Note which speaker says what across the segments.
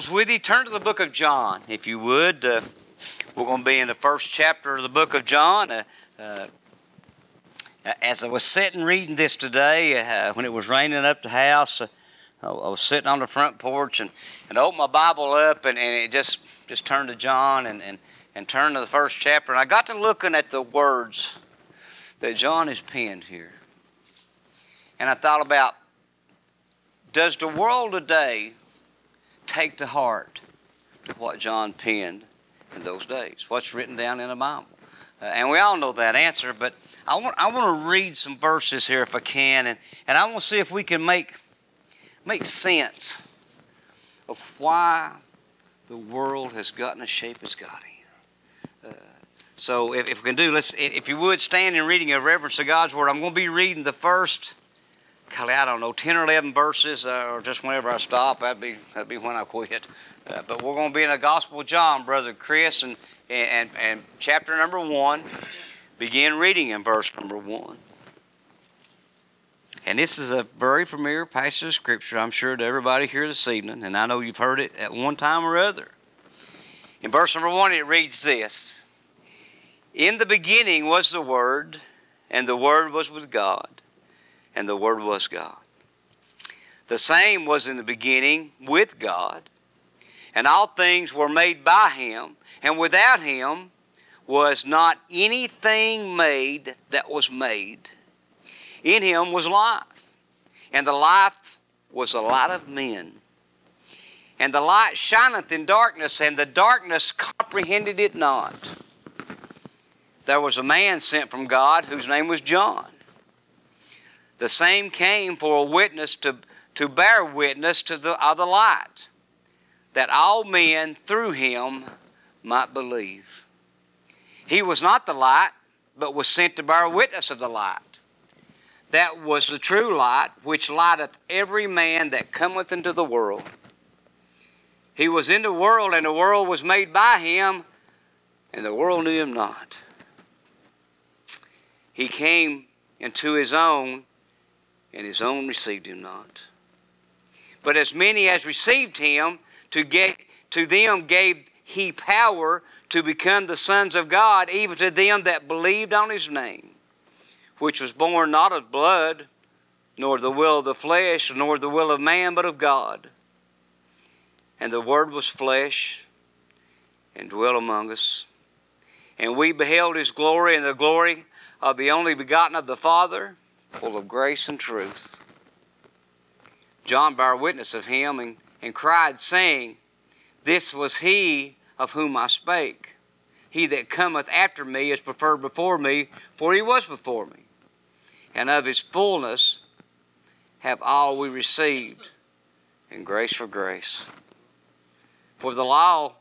Speaker 1: Bibles with you, turn to the book of John, if you would. Uh, we're going to be in the first chapter of the book of John. Uh, uh, as I was sitting reading this today, uh, when it was raining up the house, uh, I was sitting on the front porch and, and opened my Bible up, and, and it just, just turned to John and, and, and turned to the first chapter. And I got to looking at the words that John has penned here. And I thought about does the world today take to heart what John penned in those days, what's written down in the Bible. Uh, and we all know that answer, but I want, I want to read some verses here if I can, and, and I want to see if we can make, make sense of why the world has gotten the shape it's got in. Uh, so if, if we can do, let's, if you would stand in reading a reverence to God's Word, I'm going to be reading the first golly, I don't know, 10 or 11 verses, uh, or just whenever I stop, that'd be, that'd be when I quit. Uh, but we're going to be in the Gospel of John, Brother Chris, and, and, and chapter number 1. Begin reading in verse number 1. And this is a very familiar passage of Scripture, I'm sure, to everybody here this evening, and I know you've heard it at one time or other. In verse number 1, it reads this In the beginning was the Word, and the Word was with God and the Word was God. The same was in the beginning with God, and all things were made by Him, and without Him was not anything made that was made. In Him was life, and the life was the light of men. And the light shineth in darkness, and the darkness comprehended it not. There was a man sent from God whose name was John. The same came for a witness to, to bear witness to the, of the light, that all men through him might believe. He was not the light, but was sent to bear witness of the light. That was the true light, which lighteth every man that cometh into the world. He was in the world, and the world was made by him, and the world knew him not. He came into his own, and his own received him not. But as many as received him, to, get, to them gave he power to become the sons of God, even to them that believed on his name, which was born not of blood, nor the will of the flesh, nor the will of man, but of God. And the Word was flesh and dwelt among us. And we beheld his glory and the glory of the only begotten of the Father full of grace and truth. John bare witness of him and, and cried, saying, This was he of whom I spake. He that cometh after me is preferred before me, for he was before me. And of his fullness have all we received, and grace for grace. For the law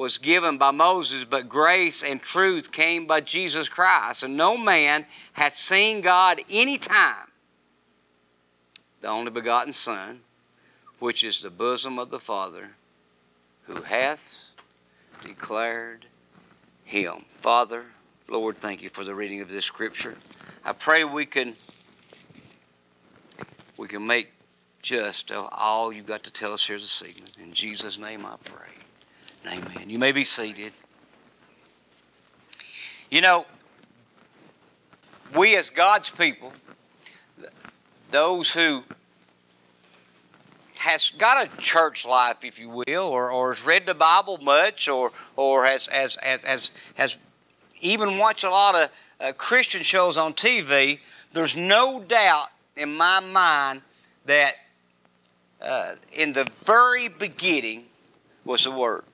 Speaker 1: was given by Moses, but grace and truth came by Jesus Christ. And no man hath seen God any time, the only begotten Son, which is the bosom of the Father, who hath declared him. Father, Lord, thank you for the reading of this scripture. I pray we can we can make just of all you've got to tell us here this evening. In Jesus' name I pray. Amen. You may be seated. You know, we as God's people, those who has got a church life, if you will, or, or has read the Bible much, or or has has has has, has even watched a lot of uh, Christian shows on TV. There's no doubt in my mind that uh, in the very beginning was the Word.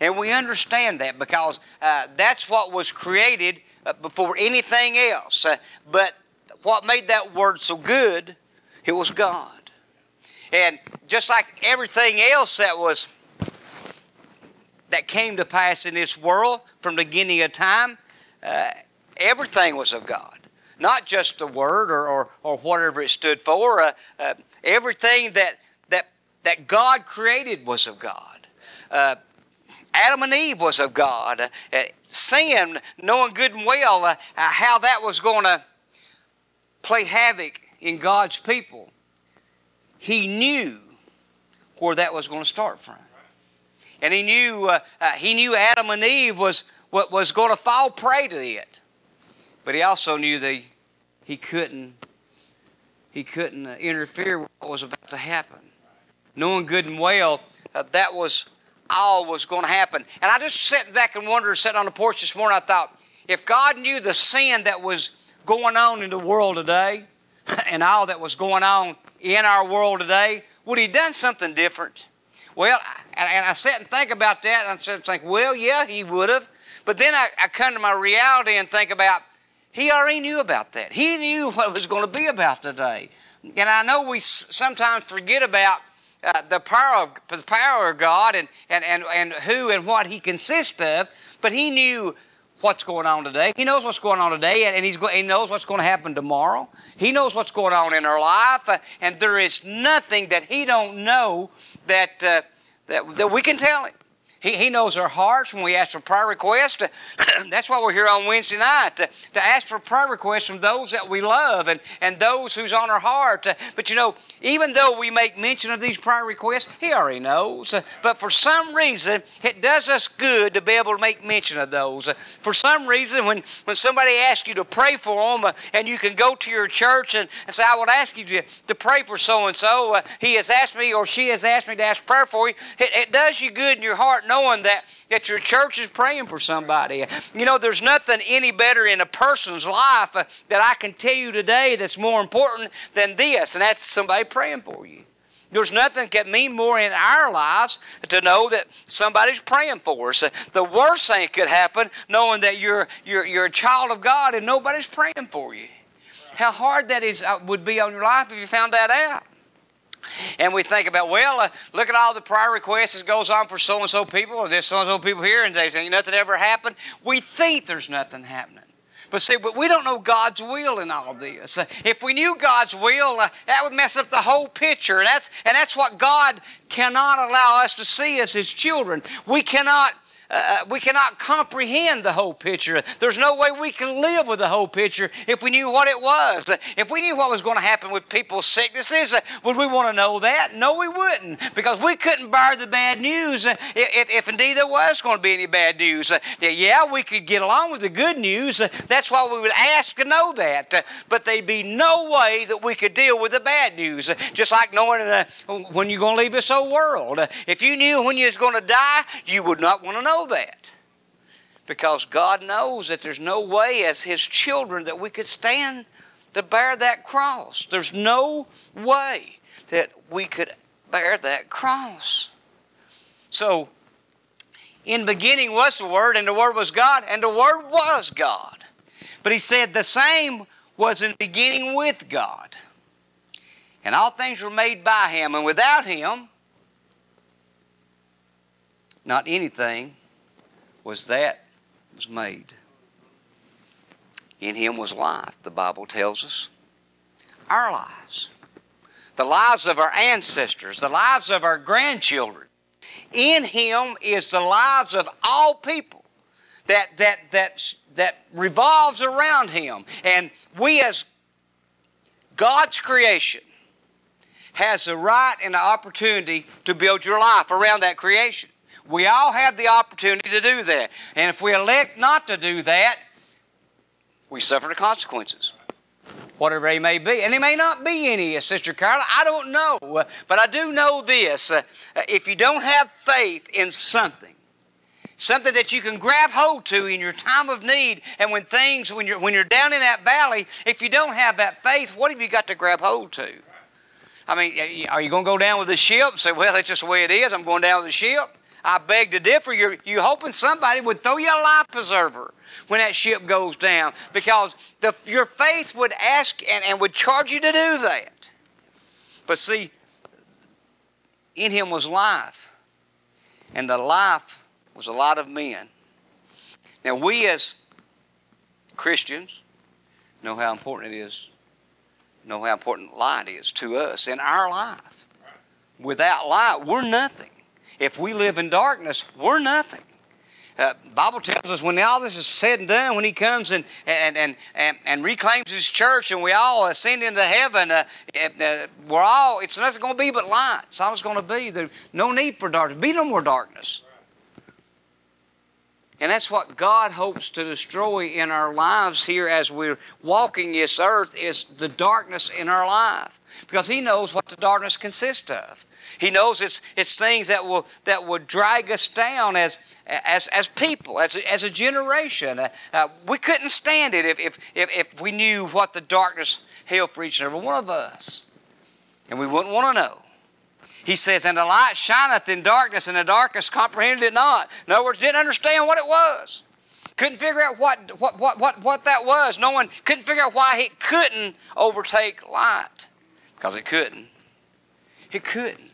Speaker 1: And we understand that because uh, that's what was created uh, before anything else. Uh, but what made that word so good, it was God. And just like everything else that was that came to pass in this world from the beginning of time, uh, everything was of God. Not just the word or, or, or whatever it stood for. Uh, uh, everything that, that, that God created was of God. Uh, Adam and Eve was of God. Uh, sin, knowing good and well uh, how that was going to play havoc in God's people, He knew where that was going to start from. And he knew, uh, uh, he knew Adam and Eve was, what was going to fall prey to it. But he also knew that he, he couldn't, he couldn't uh, interfere with what was about to happen. Knowing good and well uh, that was all was going to happen. And I just sat back and wondered, sat on the porch this morning, I thought, if God knew the sin that was going on in the world today and all that was going on in our world today, would He done something different? Well, and I sat and think about that, and I said, think, well, yeah, He would have. But then I, I come to my reality and think about, He already knew about that. He knew what was going to be about today. And I know we sometimes forget about uh, the power of the power of God and, and, and, and who and what He consists of, but He knew what's going on today. He knows what's going on today, and, and he's go, He knows what's going to happen tomorrow. He knows what's going on in our life, uh, and there is nothing that He don't know that, uh, that, that we can tell Him. He, he knows our hearts when we ask for prayer requests. That's why we're here on Wednesday night, to, to ask for prayer requests from those that we love and, and those who's on our heart. But you know, even though we make mention of these prayer requests, He already knows. But for some reason, it does us good to be able to make mention of those. For some reason, when, when somebody asks you to pray for them, uh, and you can go to your church and, and say, I would ask you to, to pray for so and so, he has asked me or she has asked me to ask prayer for you, it, it does you good in your heart knowing that, that your church is praying for somebody. You know, there's nothing any better in a person's life uh, that I can tell you today that's more important than this, and that's somebody praying for you. There's nothing that mean more in our lives to know that somebody's praying for us. The worst thing could happen knowing that you're, you're, you're a child of God and nobody's praying for you. How hard that is uh, would be on your life if you found that out. And we think about, well, uh, look at all the prayer requests that goes on for so and so people, or there's so and so people here, and they say nothing ever happened. We think there's nothing happening. But see, but we don't know God's will in all of this. Uh, if we knew God's will, uh, that would mess up the whole picture. And that's, and that's what God cannot allow us to see as His children. We cannot uh, uh, we cannot comprehend the whole picture. There's no way we can live with the whole picture if we knew what it was. If we knew what was going to happen with people's sicknesses, uh, would we want to know that? No, we wouldn't, because we couldn't bear the bad news uh, if, if, indeed there was going to be any bad news. Yeah, we could get along with the good news. That's why we would ask to know that. but there'd be no way that we could deal with the bad news. just like knowing when you're going to leave this old world. if you knew when you was going to die, you would not want to know know that. Because God knows that there's no way as His children that we could stand to bear that cross. There's no way that we could bear that cross. So, in beginning was the Word, and the Word was God, and the Word was God. But He said the same was in beginning with God. And all things were made by Him, and without Him, not anything was that was made. In him was life, the Bible tells us. Our lives. The lives of our ancestors, the lives of our grandchildren. In him is the lives of all people that that that that revolves around him. And we as God's creation has the right and the opportunity to build your life around that creation. We all have the opportunity to do that. And if we elect not to do that, we suffer the consequences. Whatever they may be. And it may not be any, uh, Sister Carla. I don't know. Uh, but I do know this. Uh, if you don't have faith in something, something that you can grab hold to in your time of need and when things when you're when you're down in that valley if you don't have that faith what have you got to grab hold to i mean are you going to go down with the ship say well that's just the way it is i'm going down with the ship I beg to differ. You're, you hoping somebody would throw you a life preserver when that ship goes down because the, your faith would ask and, and would charge you to do that. But see, in him was life, and the life was a lot of men. Now, we as Christians know how important it is, know how important light is to us in our life. Without light, we're nothing. If we live in darkness, we're nothing. uh, Bible tells us when all this is said and done, when He comes and and and and, and reclaims His church, and we all ascend into heaven, uh, uh, we're all. It's nothing going to be but light. It's all it's going to be. There's no need for darkness. Be no more darkness. And that's what God hopes to destroy in our lives here as we're walking this earth is the darkness in our life. Because He knows what the darkness consists of. He knows it's, it's things that will, that will drag us down as, as, as people, as a, as a generation. Uh, uh, we couldn't stand it if, if, if, if we knew what the darkness held for each and every one of us. And we wouldn't want to know. He says, And the light shineth in darkness, and the darkness comprehended it not. In other words, didn't understand what it was. Couldn't figure out what, what, what, what, what that was. No one couldn't figure out why it couldn't overtake light. Because it couldn't. It couldn't.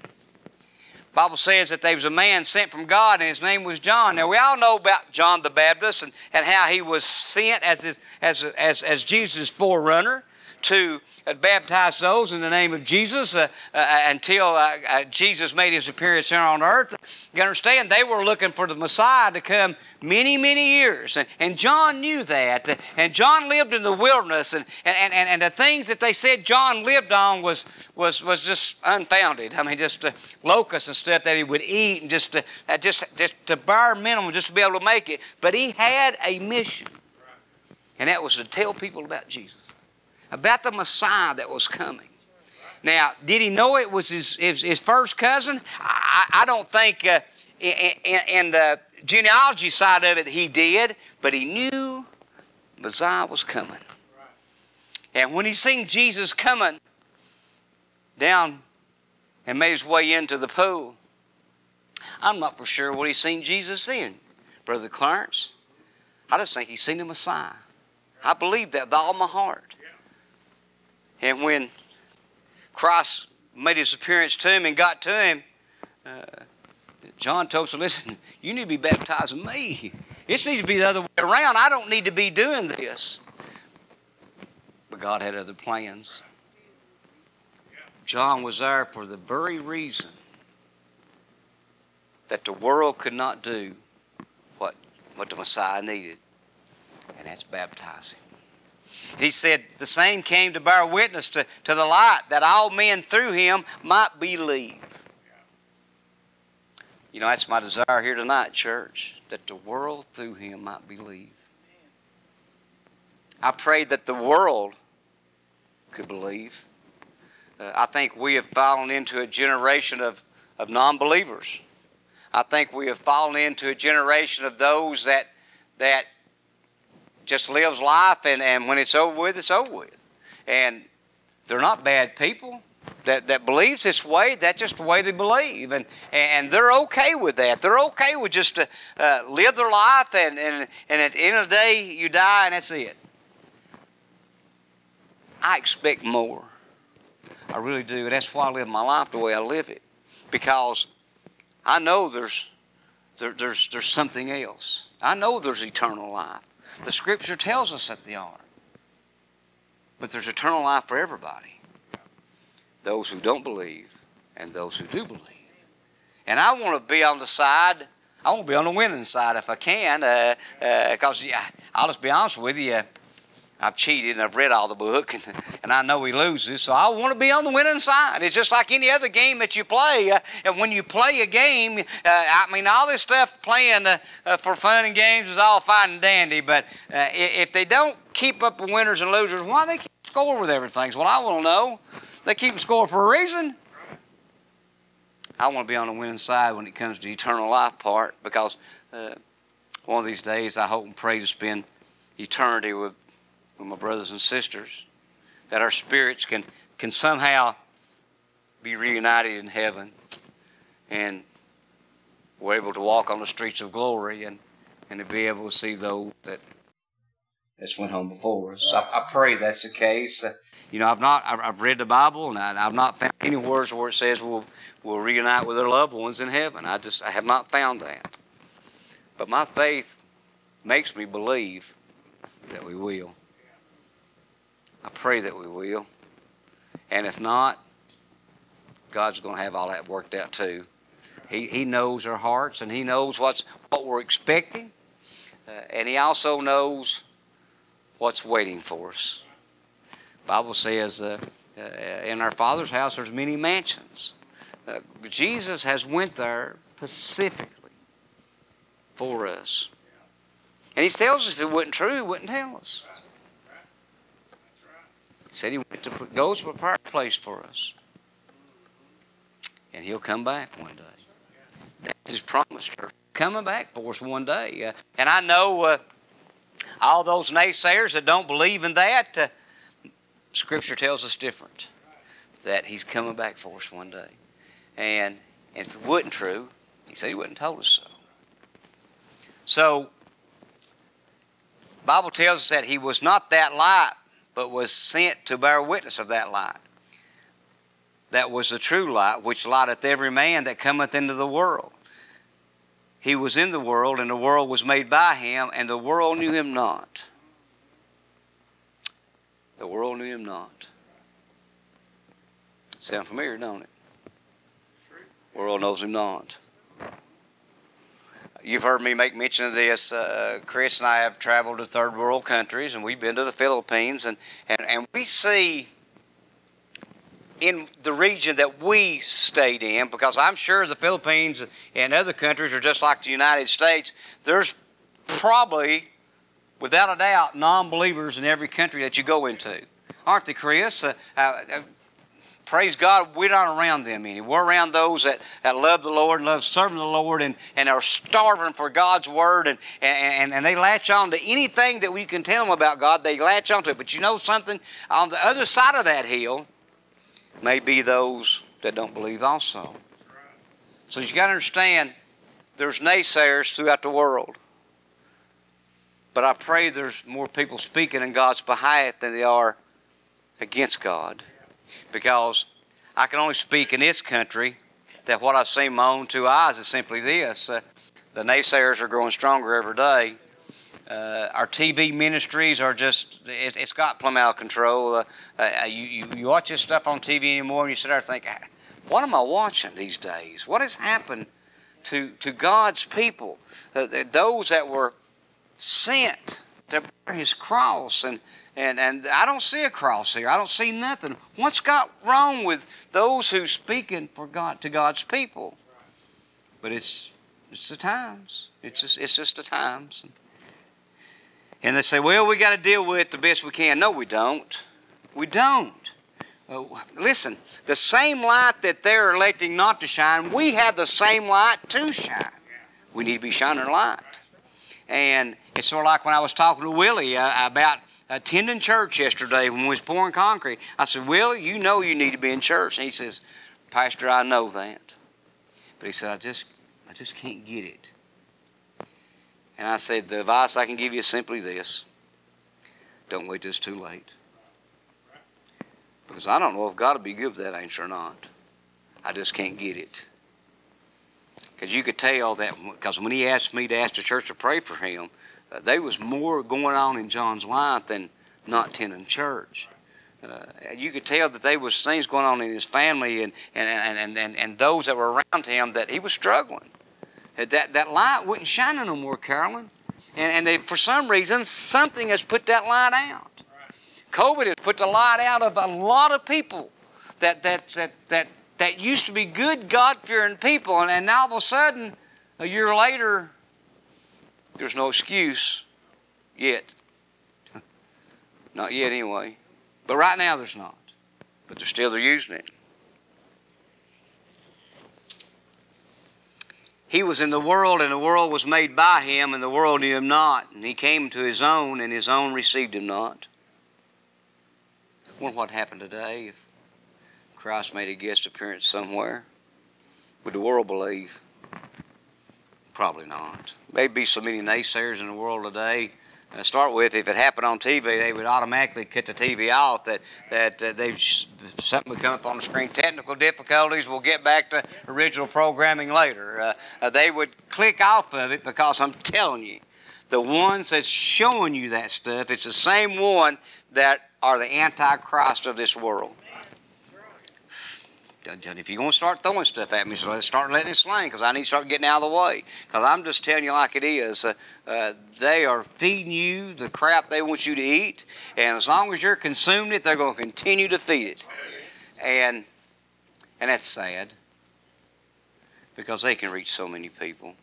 Speaker 1: Bible says that there was a man sent from God and his name was John. Now we all know about John the Baptist and, and how he was sent as, his, as, as, as Jesus' forerunner to uh, baptize those in the name of Jesus uh, uh, until Jesus made his appearance here on earth. You understand, they were looking for the Messiah to come many, many years. And, and John knew that. And John lived in the wilderness. And, and, and, and the things that they said John lived on was, was, was just unfounded. I mean, just uh, locusts and stuff that he would eat and just, uh, just, just to bare minimum just to be able to make it. But he had a mission. And that was to tell people about Jesus, about the Messiah that was coming. Now, did he know it was his, his, his first cousin? I, I don't think uh, in, in, in the genealogy side of it he did, but he knew Messiah was coming. And when he seen Jesus coming down and made his way into the pool, I'm not for sure what he seen Jesus in, Brother Clarence. I just think he seen the Messiah. I believe that with all my heart. And when Christ made his appearance to him and got to him, uh, John told us, listen, you need to be baptizing me. This needs to be the other way around. I don't need to be doing this. But God had other plans. John was there for the very reason that the world could not do what, what the Messiah needed, and that's baptizing. He said, The same came to bear witness to, to the light that all men through him might believe. You know, that's my desire here tonight, church, that the world through him might believe. I pray that the world could believe. Uh, I think we have fallen into a generation of, of non believers. I think we have fallen into a generation of those that, that just lives life and, and when it's over with, it's over with. And they're not bad people that, that believes this way, that's just the way they believe. And, and they're okay with that. They're okay with just to uh, live their life, and, and, and at the end of the day, you die, and that's it. I expect more. I really do. And That's why I live my life the way I live it. Because I know there's, there, there's, there's something else. I know there's eternal life. The Scripture tells us that they are. But there's eternal life for everybody those who don't believe and those who do believe. And I want to be on the side, I want to be on the winning side if I can, because uh, uh, I'll just be honest with you. I've cheated and I've read all the book and, and I know he loses, so I want to be on the winning side. It's just like any other game that you play. Uh, and when you play a game, uh, I mean, all this stuff playing uh, uh for fun and games is all fine and dandy, but uh, if they don't keep up the winners and losers, why they keep score with everything? What I want to know. They keep score for a reason. I want to be on the winning side when it comes to eternal life part because uh, one of these days I hope and pray to spend eternity with, with my brothers and sisters. That our spirits can, can somehow be reunited in heaven and we're able to walk on the streets of glory and, and to be able to see those that that's went home before us. I, I pray that's the case. You know, I've not, I've read the Bible and I, have not found any words where it says we'll, we'll reunite with our loved ones in heaven. I just, I have not found that. But my faith makes me believe that we will. I pray that we will. And if not, God's going to have all that worked out too. He, he knows our hearts and He knows what's, what we're expecting. Uh, and He also knows what's waiting for us. Bible says uh, uh, in our Father's house there's many mansions. Uh, Jesus has went there specifically for us. And He tells us if it wasn't true, He wouldn't tell us. Said He went to goes to prepare a place for us. And He'll come back one day. That's His promise. Coming back for us one day. Uh, and I know uh, all those naysayers that don't believe in that, uh, Scripture tells us different. That He's coming back for us one day. And, and if it wasn't true, He said He wouldn't have told us so. So, Bible tells us that He was not that light, but was sent to bear witness of that light. That was the true light, which lighteth every man that cometh into the world. He was in the world, and the world was made by him, and the world knew him not. The world knew him not. Sound familiar, don't it? World knows him not. You've heard me make mention of this. Uh, Chris and I have traveled to third world countries, and we've been to the Philippines, and, and, and we see in the region that we stayed in, because I'm sure the Philippines and other countries are just like the United States, there's probably, without a doubt, non believers in every country that you go into. Aren't they, Chris? Uh, uh, praise God, we're not around them any. We're around those that, that love the Lord and love serving the Lord and, and are starving for God's Word and, and, and they latch on to anything that we can tell them about God, they latch onto it. But you know something? On the other side of that hill may be those that don't believe also. So you got to understand there's naysayers throughout the world. But I pray there's more people speaking in God's behalf than they are against God. Because I can only speak in this country that what I've seen my own two eyes is simply this. Uh, the naysayers are growing stronger every day. Uh, our TV ministries are just, it, has got plumb out of control. Uh, uh, you, you, you, watch this stuff on TV anymore and you sit there and think, what am I watching these days? What has happened to, to God's people? Uh, those that were sent to bear His cross and, and, and I don't see a cross here. I don't see nothing. What's got wrong with those who speaking for God to God's people? But it's it's the times. It's just it's just the times. And they say, well, we got to deal with it the best we can. No, we don't. We don't. Uh, listen, the same light that they're electing not to shine, we have the same light to shine. We need to be shining light. And it's sort of like when I was talking to Willie uh, about attending church yesterday when we was pouring concrete. I said, Willie, you know you need to be in church. And he says, Pastor, I know that. But he said, I just, I just can't get it. And I said, The advice I can give you is simply this don't wait till it's too late. Because I don't know if God will be good with that answer or not. I just can't get it. Because you could tell that, because when he asked me to ask the church to pray for him, uh, there was more going on in John's life than not attending church. Uh, you could tell that there was things going on in his family and, and, and, and, and those that were around him that he was struggling. That, that light wasn't shining no more, Carolyn. And, and they, for some reason, something has put that light out. COVID has put the light out of a lot of people that, that, that, that, that used to be good, God fearing people. And, and now all of a sudden, a year later, there's no excuse yet. not yet, anyway. But right now, there's not. But they're still they're using it. He was in the world, and the world was made by him, and the world knew him not. And he came to his own, and his own received him not. I wonder what happened today if Christ made a guest appearance somewhere. Would the world believe? Probably not. Maybe so many naysayers in the world today uh, start with, if it happened on TV, they would automatically cut the TV off. That that uh, they've something would come up on the screen. Technical difficulties. We'll get back to original programming later. Uh, uh, they would click off of it because I'm telling you, the ones that's showing you that stuff, it's the same one that are the antichrist of this world. If you're going to start throwing stuff at me, so let's start letting it sling because I need to start getting out of the way. Because I'm just telling you like it is. Uh, uh, they are feeding you the crap they want you to eat, and as long as you're consuming it, they're going to continue to feed it. And and that's sad because they can reach so many people.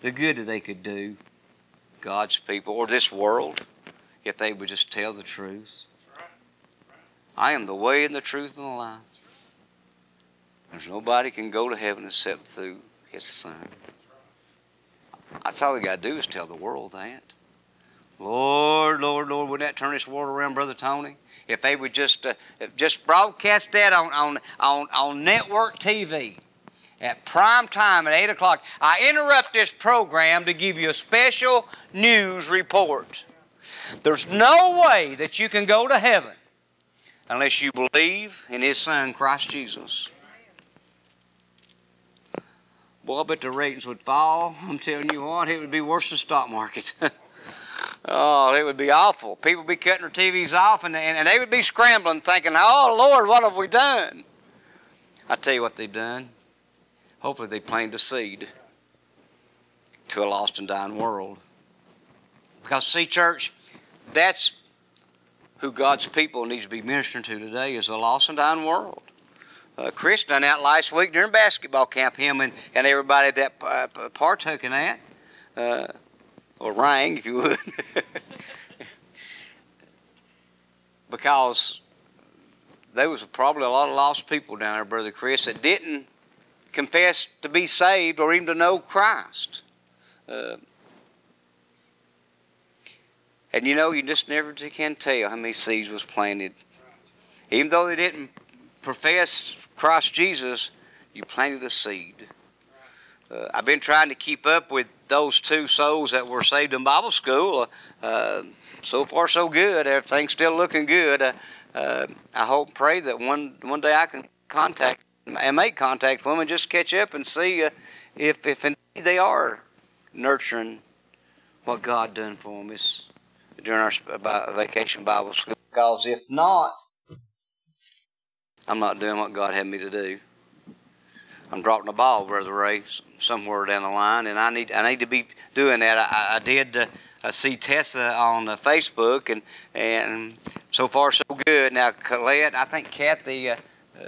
Speaker 1: The good that they could do, God's people or this world, if they would just tell the truth. I am the way and the truth and the life. There's nobody can go to heaven except through His Son. That's all we got to do is tell the world that. Lord, Lord, Lord, wouldn't that turn this world around, Brother Tony? If they would just uh, just broadcast that on, on, on, on network TV at prime time at 8 o'clock. I interrupt this program to give you a special news report. There's no way that you can go to heaven unless you believe in His Son, Christ Jesus. Boy, but the ratings would fall. I'm telling you what, it would be worse than stock market. oh, it would be awful. People would be cutting their TVs off and, and, and they would be scrambling thinking, oh, Lord, what have we done? I tell you what they've done. Hopefully they planted a seed to a lost and dying world. Because, see, church, that's who God's people needs to be ministering to today is a lost and dying world. Uh, Chris done that last week during basketball camp, him and, and everybody that uh, partook in that, uh, or rang, if you would. because there was probably a lot of lost people down there, Brother Chris, that didn't confess to be saved or even to know Christ. Uh, and you know, you just never can tell how many seeds was planted. Even though they didn't profess Christ Jesus, you planted a seed. Uh, I've been trying to keep up with those two souls that were saved in Bible school. Uh, so far, so good. Everything's still looking good. Uh, uh, I hope, pray that one one day I can contact and make contact with them and just catch up and see uh, if if indeed they are nurturing what God done for them during our vacation Bible school. Because if not, I'm not doing what God had me to do. I'm dropping the ball, Brother Ray, somewhere down the line, and I need I need to be doing that. I, I did uh, I see Tessa on uh, Facebook, and and so far so good. Now Colette, I think Kathy, uh, uh,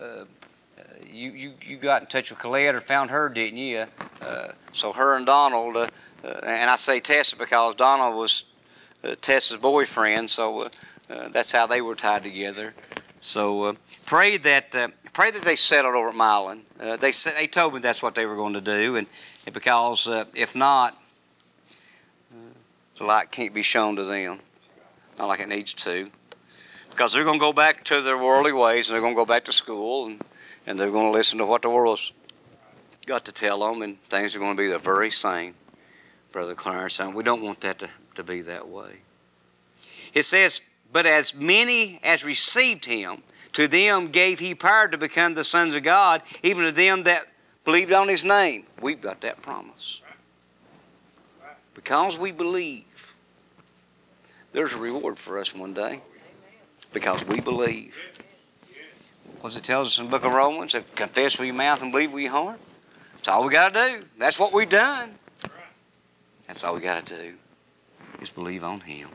Speaker 1: uh, you, you you got in touch with Colette or found her, didn't you? Uh, so her and Donald, and I say Tessa because Donald was Tessa's boyfriend, so that's how they were tied together. So uh, pray that uh, pray that they settled over at Milan. Uh, they they told me that's what they were going to do, and, and because uh, if not, uh, the light can't be shown to them, not like it needs to, because they're going to go back to their worldly ways, and they're going to go back to school, and and they're going to listen to what the world's got to tell them, and things are going to be the very same, Brother Clarence. And we don't want that to, to be that way. It says but as many as received him, to them gave he power to become the sons of God, even to them that believed on his name. We've got that promise. Because we believe, there's a reward for us one day. Because we believe. What it tells us in the book of Romans, if confess with your mouth and believe with your heart. That's all we got to do. That's what we've done. That's all we got to do is believe on him.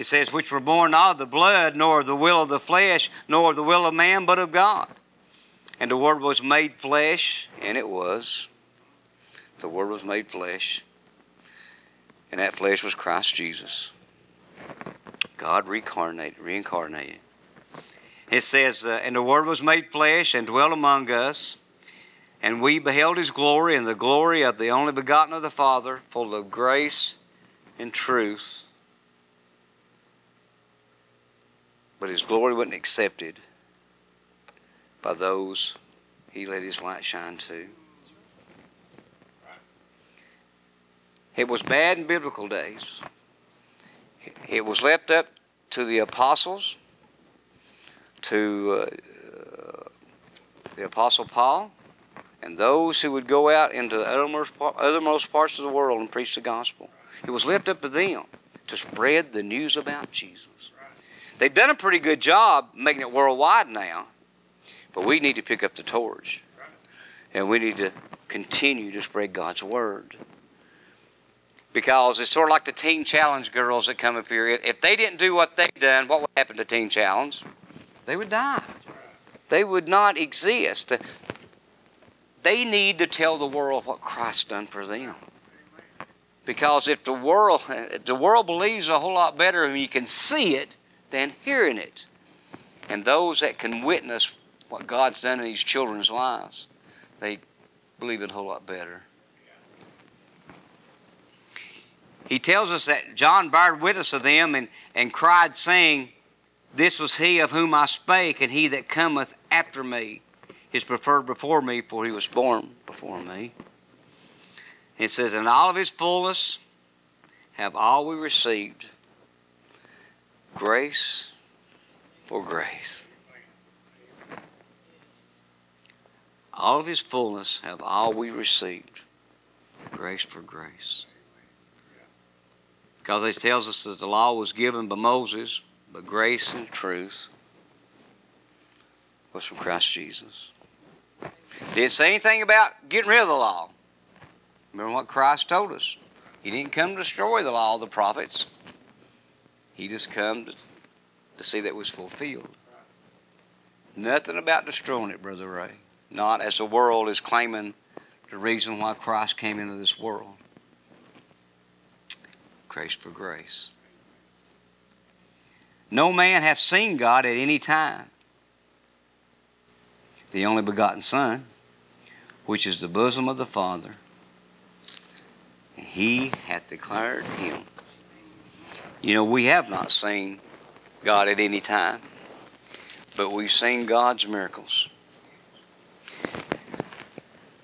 Speaker 1: It says, which were born not of the blood, nor of the will of the flesh, nor of the will of man, but of God. And the Word was made flesh, and it was. The Word was made flesh, and that flesh was Christ Jesus. God reincarnated, reincarnated. It says, uh, and the Word was made flesh and dwelt among us, and we beheld His glory, and the glory of the only begotten of the Father, full of grace and truth. But his glory wasn't accepted by those he let his light shine to. It was bad in biblical days. It was left up to the apostles, to uh, the apostle Paul, and those who would go out into the othermost parts of the world and preach the gospel. It was left up to them to spread the news about Jesus. They've done a pretty good job making it worldwide now. But we need to pick up the torch. And we need to continue to spread God's word. Because it's sort of like the Teen Challenge girls that come up here. If they didn't do what they've done, what would happen to Teen Challenge? They would die. They would not exist. They need to tell the world what Christ done for them. Because if the world, if the world believes a whole lot better when you can see it than hearing it. And those that can witness what God's done in these children's lives, they believe it a whole lot better. He tells us that John bare witness of them and, and cried, saying, This was he of whom I spake, and he that cometh after me is preferred before me, for he was born before me. It says, In all of his fullness have all we received grace for grace. All of his fullness have all we received grace for grace. Because it tells us that the law was given by Moses, but grace and truth was from Christ Jesus. Didn't say anything about getting rid of the law. Remember what Christ told us. He didn't come to destroy the law of the prophets. He just come to, to see that it was fulfilled. Nothing about destroying it, Brother Ray. Not as the world is claiming the reason why Christ came into this world. Grace for grace. No man hath seen God at any time. The only begotten Son, which is the bosom of the Father, he hath declared him. You know, we have not seen God at any time, but we've seen God's miracles.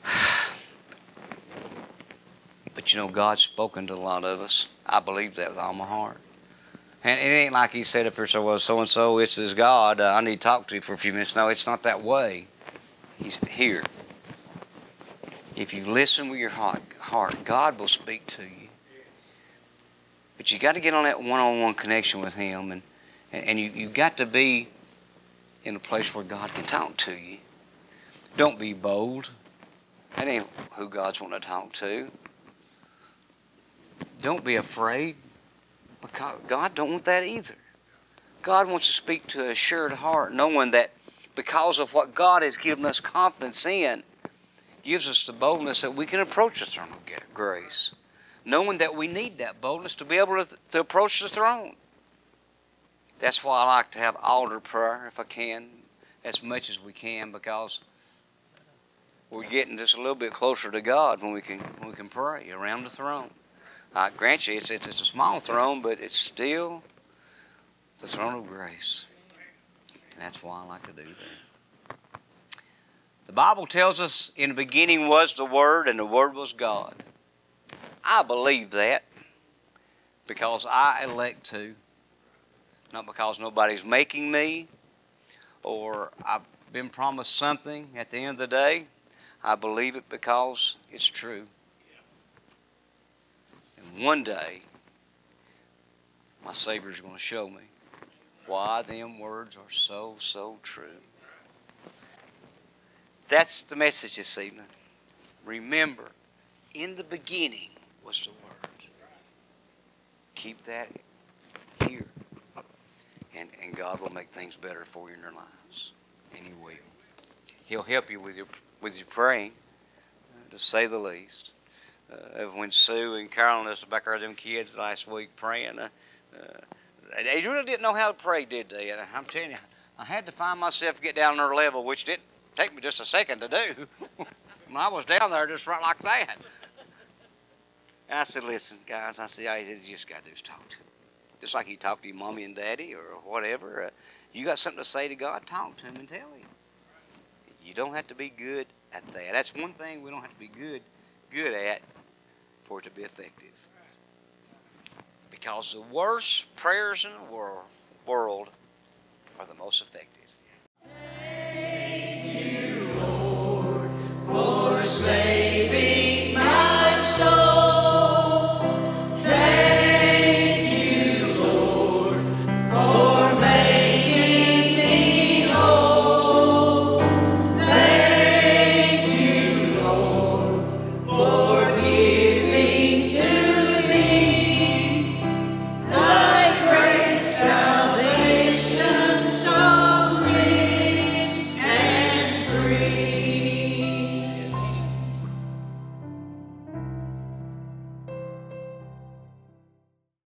Speaker 1: But you know, God's spoken to a lot of us. I believe that with all my heart. And it ain't like he said up here, so well, so and so, it's this God. Uh, I need to talk to you for a few minutes. No, it's not that way. He's here. If you listen with your heart God will speak to you. But you got to get on that one-on-one connection with Him, and and you you got to be in a place where God can talk to you. Don't be bold. That ain't who God's wanting to talk to. Don't be afraid. Because God don't want that either. God wants to speak to a assured heart, knowing that because of what God has given us confidence in, gives us the boldness that we can approach the throne of grace, knowing that we need that boldness to be able to, to approach the throne. That's why I like to have altar prayer if I can, as much as we can, because we're getting just a little bit closer to God when we can when we can pray around the throne. I grant you, it's, it's, it's a small throne, but it's still the throne of grace. And that's why I like to do that. The Bible tells us in the beginning was the Word, and the Word was God. I believe that because I elect to, not because nobody's making me or I've been promised something at the end of the day. I believe it because it's true. And one day, my Savior's going to show me why them words are so, so true. That's the message this evening. Remember, in the beginning was the Word. Keep that here. And, and God will make things better for you in your lives. And He will. He'll help you with your, with your praying, uh, to say the least. Uh, when Sue and Carolyn us back there, them kids last week praying, uh, uh, they really didn't know how to pray, did they? And I'm telling you, I had to find myself get down on their level, which didn't take me just a second to do. I was down there, just right like that. I said, listen, guys, I said, you just got to is talk to him. Just like you talk to your mommy and daddy or whatever. Uh, you got something to say to God, talk to him and tell him. You don't have to be good at that. That's one thing we don't have to be good good at for it to be effective. Because the worst prayers in the world, world are the most effective.